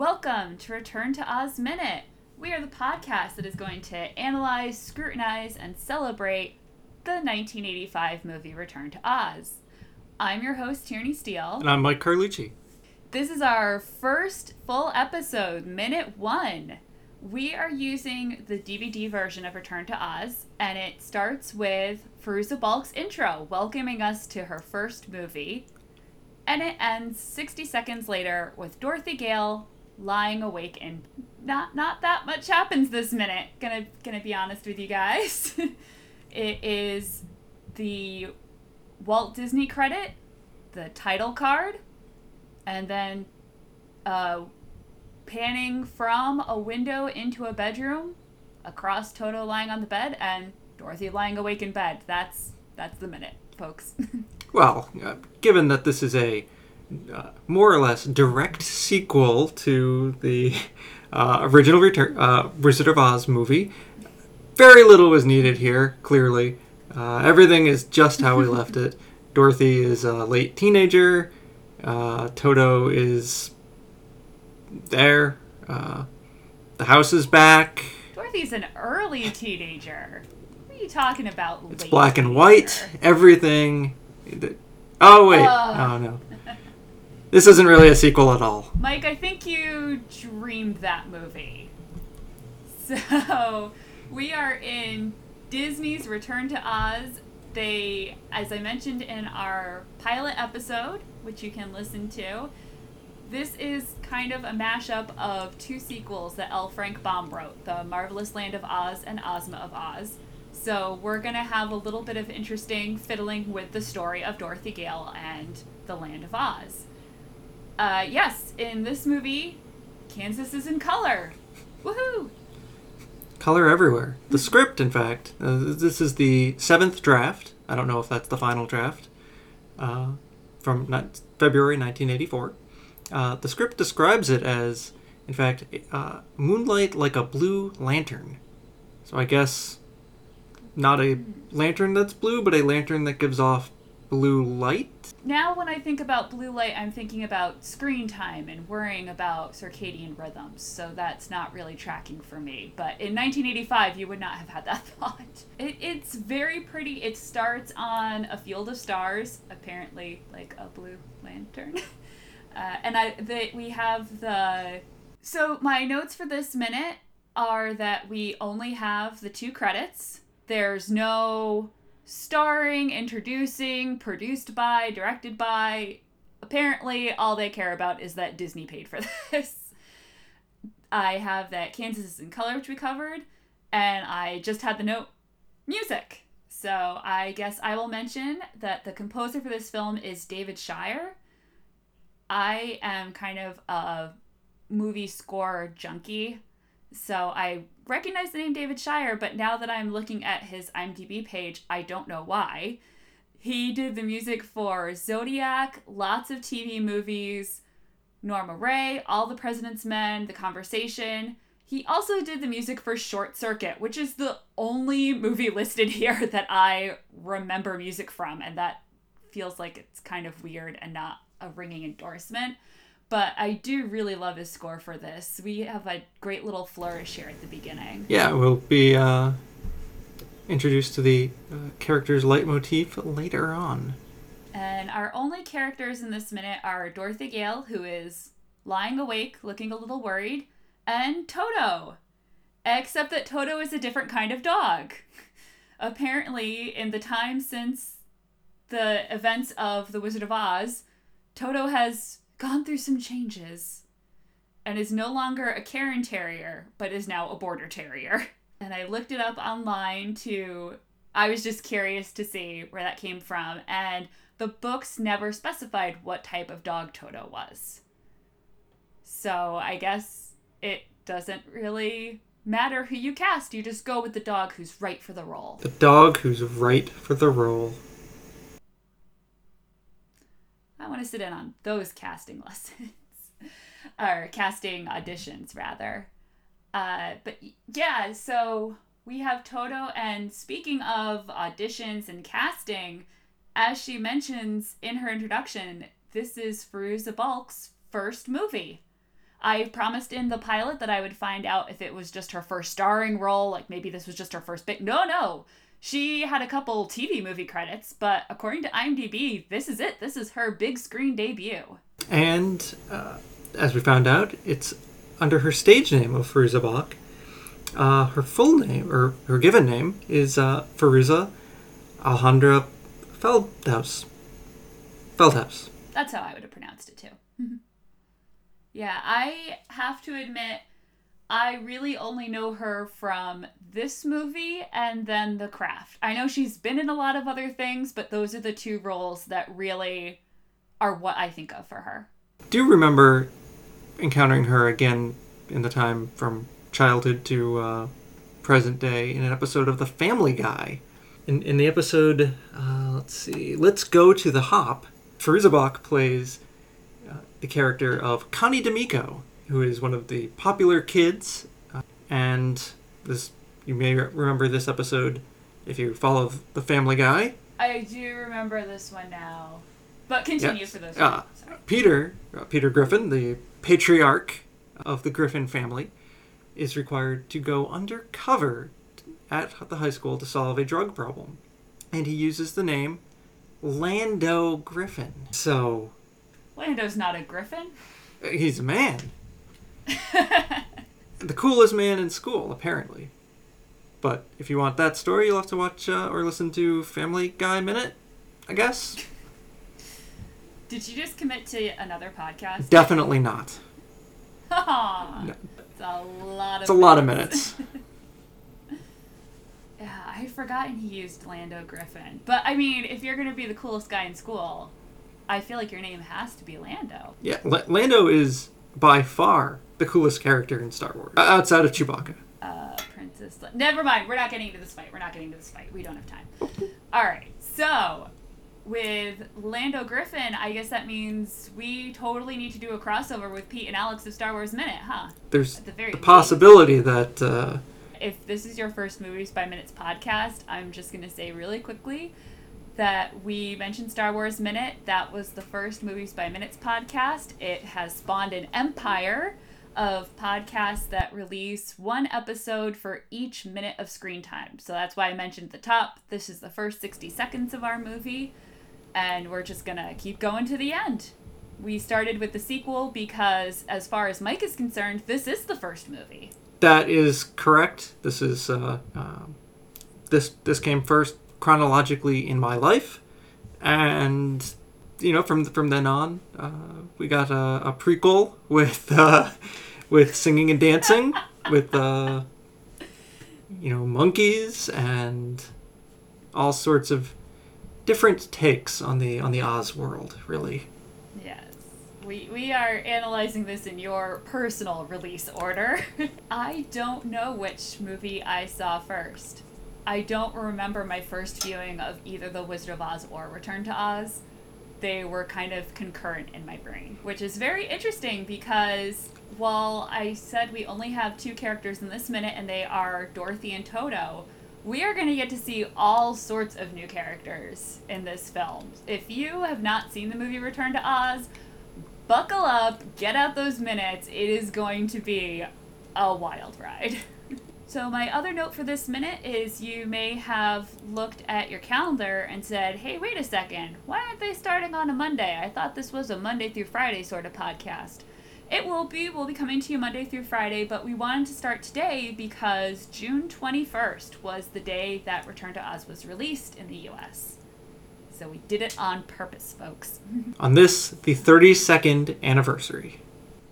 Welcome to Return to Oz Minute. We are the podcast that is going to analyze, scrutinize, and celebrate the 1985 movie Return to Oz. I'm your host, Tierney Steele. And I'm Mike Carlucci. This is our first full episode, minute one. We are using the DVD version of Return to Oz, and it starts with Fairuza Balk's intro, welcoming us to her first movie. And it ends 60 seconds later with Dorothy Gale lying awake and not not that much happens this minute. Gonna gonna be honest with you guys. it is the Walt Disney credit, the title card, and then uh, panning from a window into a bedroom, across Toto lying on the bed, and Dorothy lying awake in bed. That's that's the minute, folks. well, uh, given that this is a uh, more or less direct sequel to the uh, original Return, uh, Wizard of Oz movie, very little was needed here. Clearly, uh, everything is just how we left it. Dorothy is a late teenager. Uh, Toto is there. Uh, the house is back. Dorothy's an early teenager. What are you talking about? It's black and white. Everything. Oh wait. Oh no. This isn't really a sequel at all. Mike, I think you dreamed that movie. So, we are in Disney's Return to Oz. They, as I mentioned in our pilot episode, which you can listen to, this is kind of a mashup of two sequels that L. Frank Baum wrote The Marvelous Land of Oz and Ozma of Oz. So, we're going to have a little bit of interesting fiddling with the story of Dorothy Gale and the Land of Oz. Uh, yes, in this movie, Kansas is in color. Woohoo! Color everywhere. The script, in fact, uh, this is the seventh draft. I don't know if that's the final draft. Uh, from February 1984. Uh, the script describes it as, in fact, uh, moonlight like a blue lantern. So I guess not a lantern that's blue, but a lantern that gives off blue light. Now, when I think about blue light, I'm thinking about screen time and worrying about circadian rhythms. So that's not really tracking for me. But in 1985, you would not have had that thought. It, it's very pretty. It starts on a field of stars, apparently like a blue lantern. Uh, and I, we have the. So my notes for this minute are that we only have the two credits. There's no starring, introducing, produced by, directed by. Apparently, all they care about is that Disney paid for this. I have that Kansas is in color, which we covered, and I just had the note music. So I guess I will mention that the composer for this film is David Shire. I am kind of a movie score junkie, so I recognize the name David Shire, but now that I'm looking at his IMDb page, I don't know why. He did the music for Zodiac, lots of TV movies, Norma Rae, All the President's Men, The Conversation. He also did the music for Short Circuit, which is the only movie listed here that I remember music from, and that feels like it's kind of weird and not a ringing endorsement. But I do really love his score for this. We have a great little flourish here at the beginning. Yeah, we'll be uh, introduced to the uh, character's leitmotif later on. And our only characters in this minute are Dorothy Gale, who is lying awake, looking a little worried, and Toto. Except that Toto is a different kind of dog. Apparently, in the time since the events of The Wizard of Oz, Toto has gone through some changes and is no longer a Cairn Terrier, but is now a Border Terrier. And I looked it up online to, I was just curious to see where that came from. And the books never specified what type of dog Toto was. So I guess it doesn't really matter who you cast. You just go with the dog who's right for the role. The dog who's right for the role. I want to sit in on those casting lessons or casting auditions rather. Uh, but yeah, so we have Toto, and speaking of auditions and casting, as she mentions in her introduction, this is Fairuza Balk's first movie. I promised in the pilot that I would find out if it was just her first starring role, like maybe this was just her first big. No, no. She had a couple TV movie credits, but according to IMDb, this is it. This is her big screen debut. And uh, as we found out, it's under her stage name of Fairuza Balk. Uh, her full name, or her given name, is uh, Firuza Alejandra Feldhaus. Feldhaus. That's how I would have pronounced it too. yeah, I have to admit, I really only know her from this movie and then The Craft. I know she's been in a lot of other things, but those are the two roles that really are what I think of for her. Do you remember encountering her again in the time from childhood to uh, present day in an episode of The Family Guy? In, in the episode, uh, let's see, Let's Go to the Hop, Fairuza Balk plays uh, the character of Connie D'Amico, who is one of the popular kids. Uh, and this you may remember this episode if you follow The Family Guy. I do remember this one now. But continue for those. Uh, Peter, uh, Peter Griffin, the patriarch of the Griffin family, is required to go undercover at the high school to solve a drug problem. And he uses the name Lando Griffin. So. Lando's not a griffin? He's a man. the coolest man in school, apparently. But if you want that story, you'll have to watch uh, or listen to Family Guy Minute, I guess. Did you just commit to another podcast? Definitely not. no. It's a lot of It's a lot of minutes. yeah, I had forgotten he used Lando Griffin. But I mean, if you're going to be the coolest guy in school, I feel like your name has to be Lando. Yeah, L- Lando is by far the coolest character in Star Wars, uh, outside of Chewbacca. Uh, Princess. Le- Never mind. We're not getting into this fight. We're not getting into this fight. We don't have time. All right. So, with Lando Griffin, I guess that means we totally need to do a crossover with Pete and Alex of Star Wars Minute, huh? There's At the very the possibility that uh, if this is your first Movies by Minutes podcast, I'm just going to say really quickly that we mentioned Star Wars Minute. That was the first Movies by Minutes podcast. It has spawned an empire of podcasts that release one episode for each minute of screen time. So that's why I mentioned at the top this is the first 60 seconds of our movie, and we're just to keep going to the end. We started with the sequel because, as far as Mike is concerned, this is the first movie. that is correct. This is uh, um, this this came first chronologically in my life, and you know from from then on, uh, we got a, a prequel with uh, with singing and dancing with uh, you know monkeys and all sorts of different takes on the on the Oz world. Really, Yes. We, we are analyzing this in your personal release order. I don't know which movie I saw first. I don't remember my first viewing of either The Wizard of Oz or Return to Oz. They were kind of concurrent in my brain, which is very interesting because while I said we only have two characters in this minute and they are Dorothy and Toto, we are going to get to see all sorts of new characters in this film. If you have not seen the movie Return to Oz, buckle up, get out those minutes. It is going to be a wild ride. so, my other note for this minute is you may have looked at your calendar and said, hey, wait a second, why aren't they starting on a Monday? I thought this was a Monday through Friday sort of podcast. It will be. We'll be coming to you Monday through Friday, but we wanted to start today because June 21st was the day that Return to Oz was released in the US. So we did it on purpose, folks. on this the 32nd anniversary.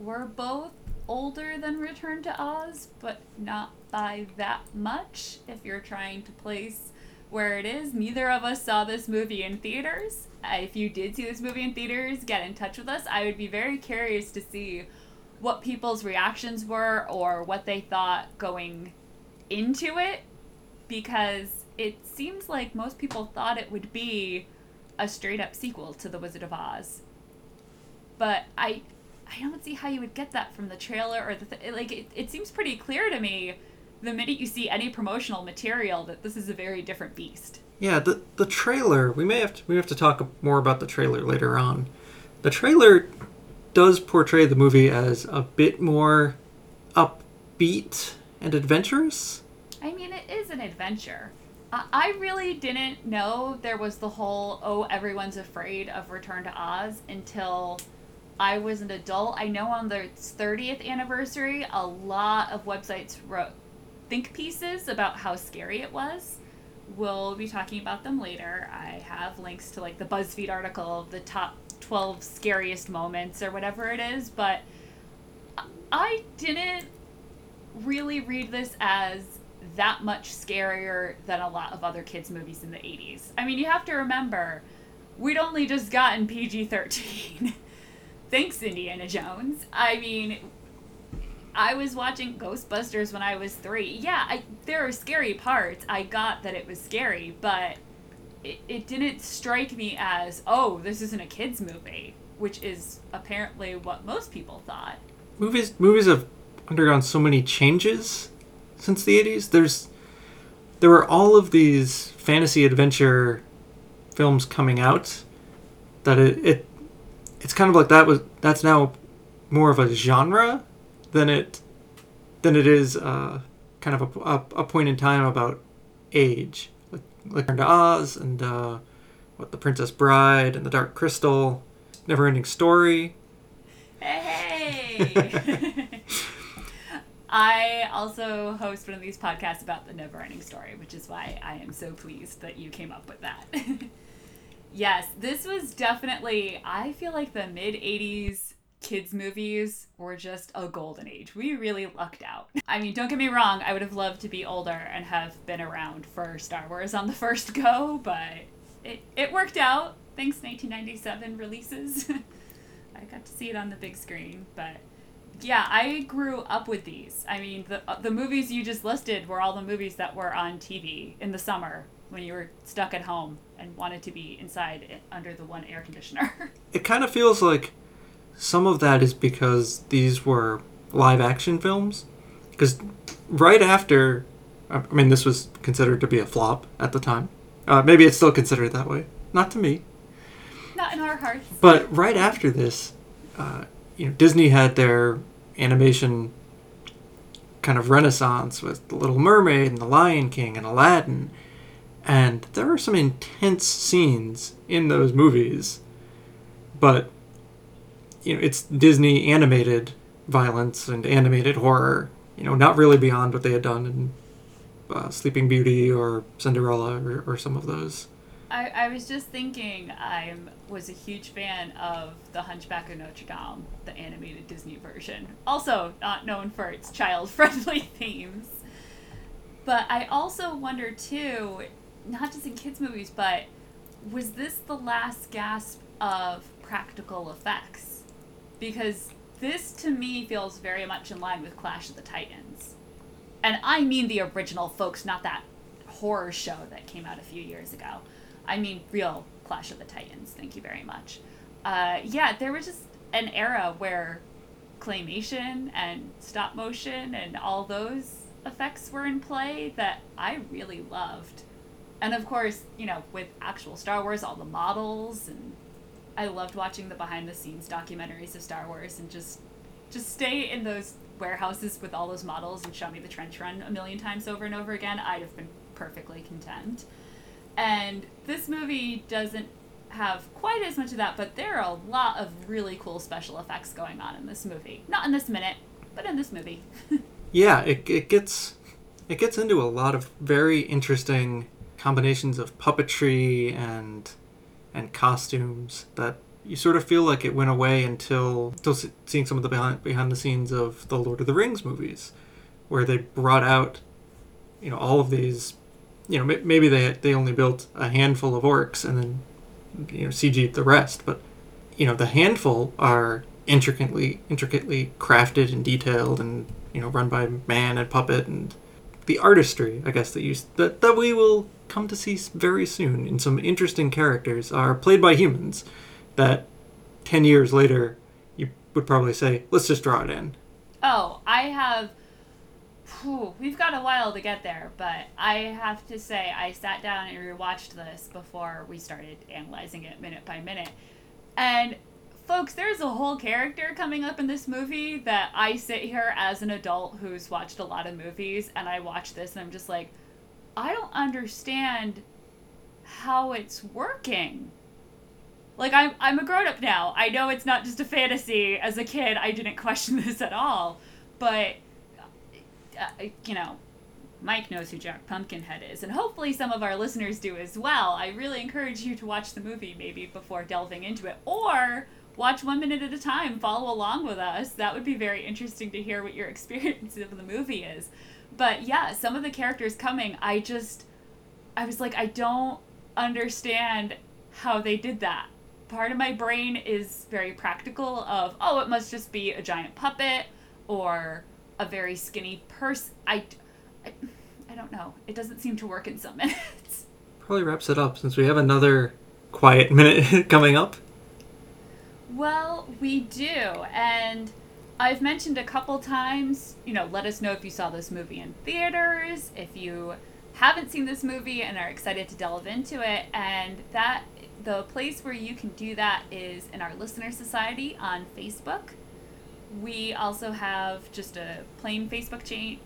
We're both older than Return to Oz, but not by that much. If you're trying to place where it is, neither of us saw this movie in theaters. Uh, If you did see this movie in theaters, get in touch with us. I would be very curious to see what people's reactions were or what they thought going into it because it seems like most people thought it would be a straight up sequel to The Wizard of Oz. But I I don't see how you would get that from the trailer or the th- like it, it seems pretty clear to me the minute you see any promotional material that this is a very different beast. Yeah, the the trailer. We may have to we have to talk more about the trailer later on. The trailer does portray the movie as a bit more upbeat and adventurous. I mean, it is an adventure. I- I really didn't know there was the whole, oh, everyone's afraid of Return to Oz until I was an adult. I know on their 30th anniversary, a lot of websites wrote think pieces about how scary it was. We'll be talking about them later. I have links to like the BuzzFeed article the top 12 scariest moments or whatever it is, but I- I didn't really read this as that much scarier than a lot of other kids' movies in the 80s. I mean, you have to remember, we'd only just gotten PG 13. Thanks, Indiana Jones. I mean, I was watching Ghostbusters when I was three. Yeah, I, there are scary parts. I got that it was scary, but it, it didn't strike me as, oh, this isn't a kids' movie, which is apparently what most people thought. Movies movies have undergone so many changes since the 80s. There's there were all of these fantasy adventure films coming out that it, it it's kind of like that was that's now more of a genre than it than it is uh, kind of a, a, a point in time about age like like to Oz and uh, what the Princess Bride and the Dark Crystal, Neverending Story. Hey! I also host one of these podcasts about the never ending story, which is why I am so pleased that you came up with that. yes, this was definitely, I feel like the mid 80s kids' movies were just a golden age. We really lucked out. I mean, don't get me wrong, I would have loved to be older and have been around for Star Wars on the first go, but it, it worked out. Thanks, 1997 releases. I got to see it on the big screen, but yeah, I grew up with these. I mean, the the movies you just listed were all the movies that were on TV in the summer when you were stuck at home and wanted to be inside under the one air conditioner. It kind of feels like some of that is because these were live action films. Because right after, I mean, this was considered to be a flop at the time. Uh, maybe it's still considered that way. Not to me. Not in our hearts. But right after this, uh, you know, Disney had their animation kind of renaissance with The Little Mermaid and The Lion King and Aladdin. And there are some intense scenes in those movies. But, you know, it's Disney animated violence and animated horror, you know, not really beyond what they had done in uh, Sleeping Beauty or Cinderella or, or some of those. I, I was just thinking I was a huge fan of The Hunchback of Notre Dame, the animated Disney version. Also not known for its child-friendly themes. But I also wonder too, not just in kids movies, but was this the last gasp of practical effects? Because this to me feels very much in line with Clash of the Titans. And I mean the original folks, not that horror show that came out a few years ago. I mean real Clash of the Titans. Thank you very much. Uh, yeah, there was just an era where claymation and stop motion and all those effects were in play that I really loved. And of course, you know, with actual Star Wars, all the models and I loved watching the behind the scenes documentaries of Star Wars and just just stay in those warehouses with all those models and show me the trench run a million times over and over again. I'd have been perfectly content. And this movie doesn't have quite as much of that, but there are a lot of really cool special effects going on in this movie. Not in this minute, but in this movie. Yeah, it, it gets it gets into a lot of very interesting combinations of puppetry and and costumes that you sort of feel like it went away until until seeing some of the behind behind the scenes of the Lord of the Rings movies, where they brought out you know all of these you know maybe they they only built a handful of orcs and then you know CG'd the rest, but you know the handful are intricately intricately crafted and detailed and you know run by man and puppet and the artistry i guess that you that, that we will come to see very soon in some interesting characters are played by humans that 10 years later you would probably say let's just draw it in Oh, I have. Whew, we've got a while to get there, but I have to say, I sat down and rewatched this before we started analyzing it minute by minute. And folks, there's a whole character coming up in this movie that I sit here as an adult who's watched a lot of movies and I watch this and I'm just like, I don't understand how it's working. Like I'm I'm a grown up now. I know it's not just a fantasy. As a kid, I didn't question this at all. But uh, you know, Mike knows who Jack Pumpkinhead is, and hopefully some of our listeners do as well. I really encourage you to watch the movie maybe before delving into it, or watch one minute at a time, follow along with us. That would be very interesting to hear what your experience of the movie is. But yeah, some of the characters coming, I just, I was like, I don't understand how they did that. Part of my brain is very practical of, oh, it must just be a giant puppet or a very skinny person. I, I, I don't know. It doesn't seem to work in some minutes. Probably wraps it up since we have another quiet minute coming up. Well, we do. And I've mentioned a couple times, you know, let us know if you saw this movie in theaters, if you haven't seen this movie and are excited to delve into it. And that the place where you can do that is in our listener society on Facebook. We also have just a plain Facebook cha-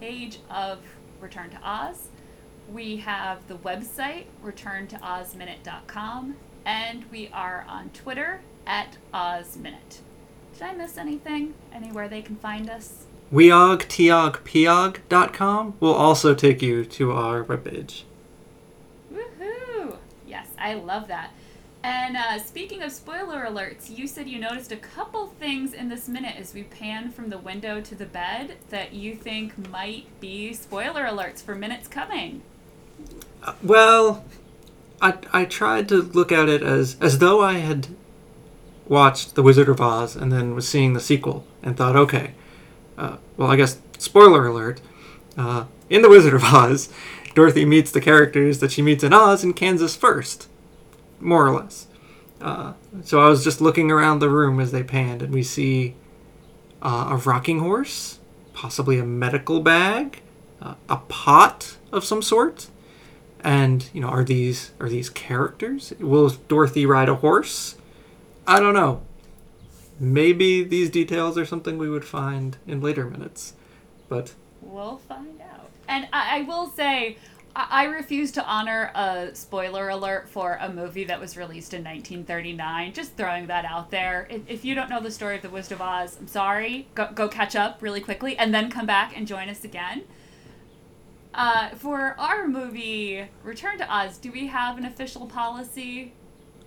page of Return to Oz. We have the website returntoozminute.com and we are on Twitter at OzMinute. Did I miss anything? Anywhere they can find us? weogtiogpiog.com will also take you to our webpage. Woohoo! Yes, I love that. And uh, speaking of spoiler alerts, you said you noticed a couple things in this minute as we pan from the window to the bed that you think might be spoiler alerts for minutes coming. Uh, well, I, I tried to look at it as as though I had watched The Wizard of Oz and then was seeing the sequel and thought, okay, uh, well, I guess spoiler alert. Uh, in The Wizard of Oz, Dorothy meets the characters that she meets in Oz in Kansas first, more or less. Uh, so I was just looking around the room as they panned, and we see uh, a rocking horse, possibly a medical bag, uh, a pot of some sort, and you know, are these are these characters? Will Dorothy ride a horse? I don't know. Maybe these details are something we would find in later minutes, but We'll find out. And I, I will say, I, I refuse to honor a spoiler alert for a movie that was released in 1939. Just throwing that out there. If, if you don't know the story of The Wizard of Oz, I'm sorry. Go, go catch up really quickly and then come back and join us again. Uh, for our movie Return to Oz, do we have an official policy?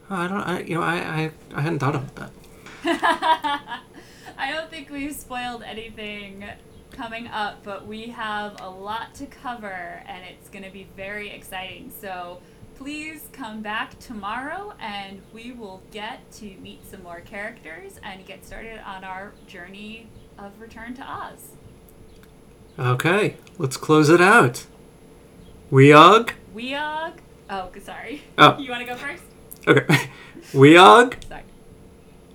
I don't. I you know I I, I hadn't thought about that. I don't think we've spoiled anything coming up, but we have a lot to cover and it's going to be very exciting. So please come back tomorrow and we will get to meet some more characters and get started on our journey of Return to Oz. Okay, let's close it out. Weog. Weog. Oh, sorry. Oh. You want to go first? Okay. Weog. Sorry.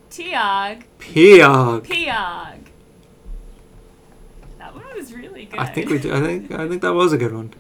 Tiog. Peog. Peog. That one was really good. I think we. Do, I think. I think that was a good one.